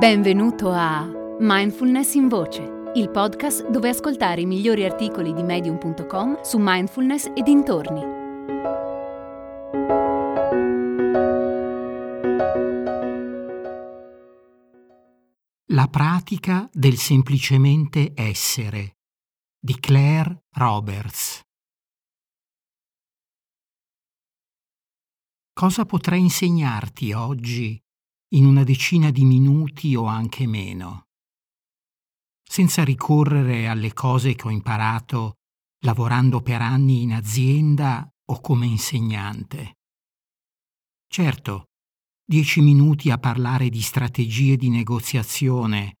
Benvenuto a Mindfulness in Voce, il podcast dove ascoltare i migliori articoli di medium.com su mindfulness e dintorni. La pratica del semplicemente essere di Claire Roberts. Cosa potrei insegnarti oggi in una decina di minuti o anche meno, senza ricorrere alle cose che ho imparato lavorando per anni in azienda o come insegnante. Certo, dieci minuti a parlare di strategie di negoziazione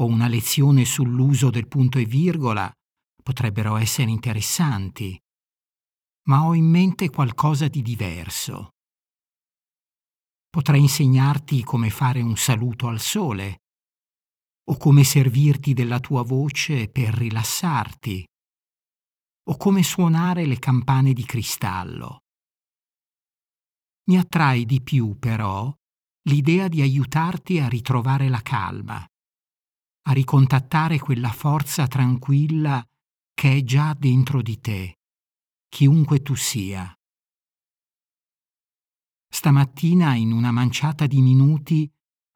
o una lezione sull'uso del punto e virgola potrebbero essere interessanti, ma ho in mente qualcosa di diverso. Potrei insegnarti come fare un saluto al sole o come servirti della tua voce per rilassarti o come suonare le campane di cristallo. Mi attrae di più, però, l'idea di aiutarti a ritrovare la calma, a ricontattare quella forza tranquilla che è già dentro di te, chiunque tu sia. Stamattina, in una manciata di minuti,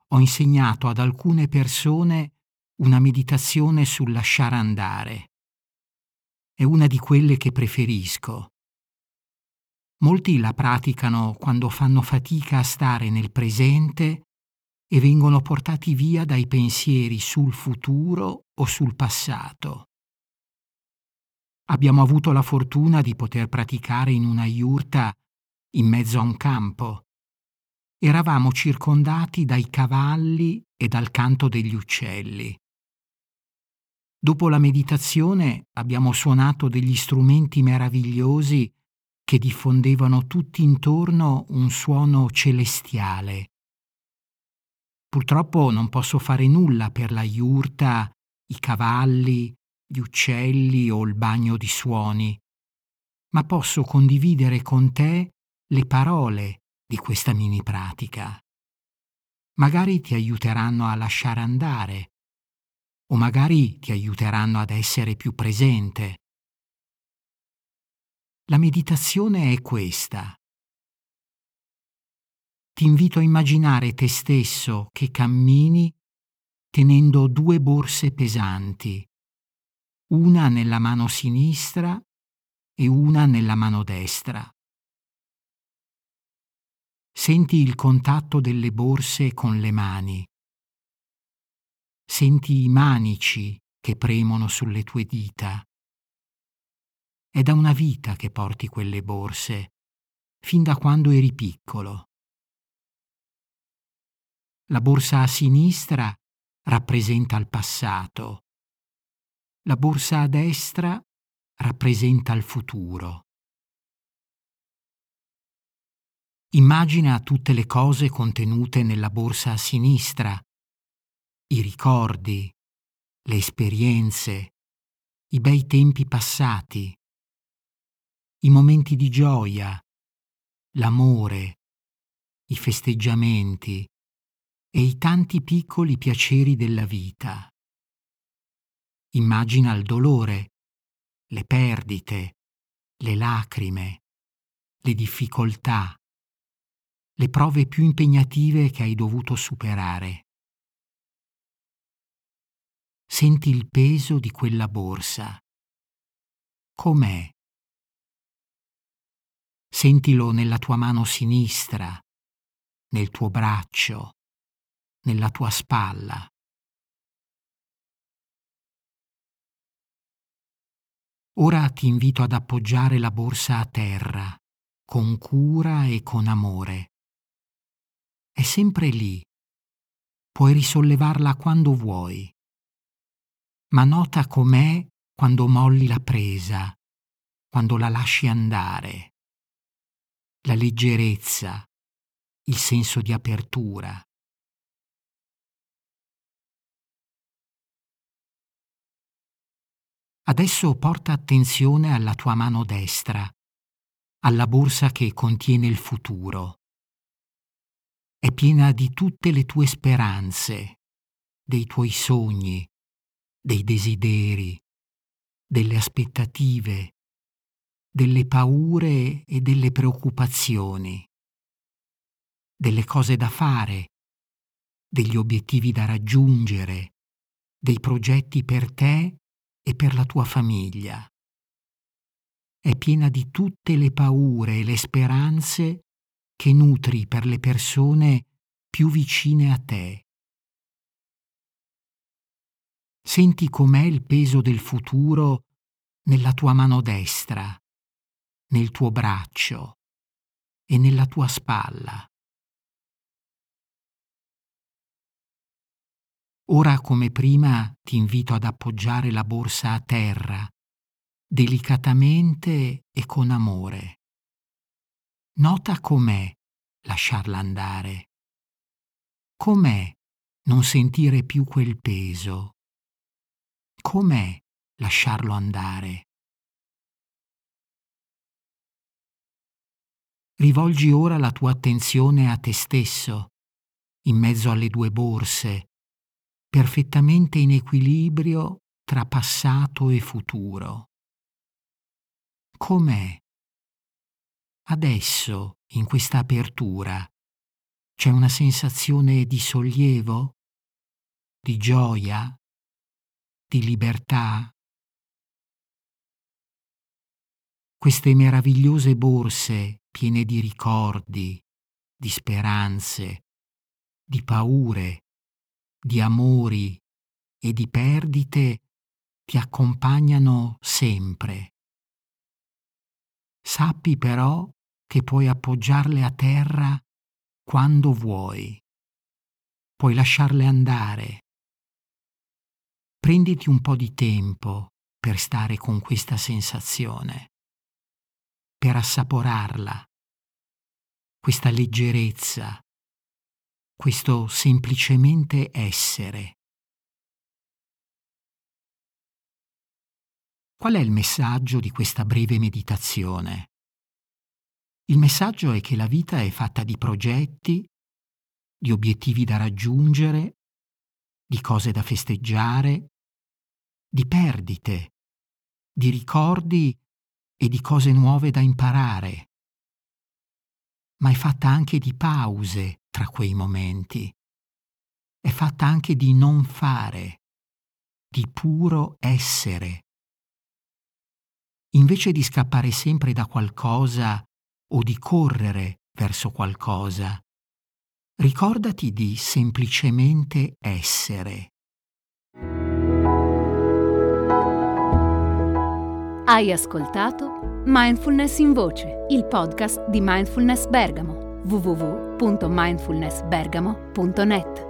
ho insegnato ad alcune persone una meditazione sul lasciare andare. È una di quelle che preferisco. Molti la praticano quando fanno fatica a stare nel presente e vengono portati via dai pensieri sul futuro o sul passato. Abbiamo avuto la fortuna di poter praticare in una yurta in mezzo a un campo. Eravamo circondati dai cavalli e dal canto degli uccelli. Dopo la meditazione abbiamo suonato degli strumenti meravigliosi che diffondevano tutti intorno un suono celestiale. Purtroppo non posso fare nulla per la iurta, i cavalli, gli uccelli o il bagno di suoni, ma posso condividere con te le parole di questa mini pratica. Magari ti aiuteranno a lasciare andare o magari ti aiuteranno ad essere più presente. La meditazione è questa. Ti invito a immaginare te stesso che cammini tenendo due borse pesanti, una nella mano sinistra e una nella mano destra. Senti il contatto delle borse con le mani. Senti i manici che premono sulle tue dita. È da una vita che porti quelle borse, fin da quando eri piccolo. La borsa a sinistra rappresenta il passato. La borsa a destra rappresenta il futuro. Immagina tutte le cose contenute nella borsa a sinistra, i ricordi, le esperienze, i bei tempi passati, i momenti di gioia, l'amore, i festeggiamenti e i tanti piccoli piaceri della vita. Immagina il dolore, le perdite, le lacrime, le difficoltà, le prove più impegnative che hai dovuto superare. Senti il peso di quella borsa. Com'è? Sentilo nella tua mano sinistra, nel tuo braccio, nella tua spalla. Ora ti invito ad appoggiare la borsa a terra, con cura e con amore è sempre lì. Puoi risollevarla quando vuoi. Ma nota com'è quando molli la presa, quando la lasci andare. La leggerezza, il senso di apertura. Adesso porta attenzione alla tua mano destra, alla borsa che contiene il futuro è piena di tutte le tue speranze, dei tuoi sogni, dei desideri, delle aspettative, delle paure e delle preoccupazioni, delle cose da fare, degli obiettivi da raggiungere, dei progetti per te e per la tua famiglia. È piena di tutte le paure e le speranze che nutri per le persone più vicine a te. Senti com'è il peso del futuro nella tua mano destra, nel tuo braccio e nella tua spalla. Ora come prima ti invito ad appoggiare la borsa a terra, delicatamente e con amore. Nota com'è lasciarla andare. Com'è non sentire più quel peso? Com'è lasciarlo andare? Rivolgi ora la tua attenzione a te stesso, in mezzo alle due borse, perfettamente in equilibrio tra passato e futuro. Com'è? Adesso, in questa apertura, c'è una sensazione di sollievo, di gioia, di libertà. Queste meravigliose borse piene di ricordi, di speranze, di paure, di amori e di perdite ti accompagnano sempre. Sappi però che puoi appoggiarle a terra quando vuoi. Puoi lasciarle andare. Prenditi un po' di tempo per stare con questa sensazione, per assaporarla, questa leggerezza, questo semplicemente essere. Qual è il messaggio di questa breve meditazione? Il messaggio è che la vita è fatta di progetti, di obiettivi da raggiungere, di cose da festeggiare, di perdite, di ricordi e di cose nuove da imparare. Ma è fatta anche di pause tra quei momenti. È fatta anche di non fare, di puro essere. Invece di scappare sempre da qualcosa o di correre verso qualcosa. Ricordati di semplicemente essere. Hai ascoltato Mindfulness in Voce, il podcast di Mindfulness Bergamo, www.mindfulnessbergamo.net.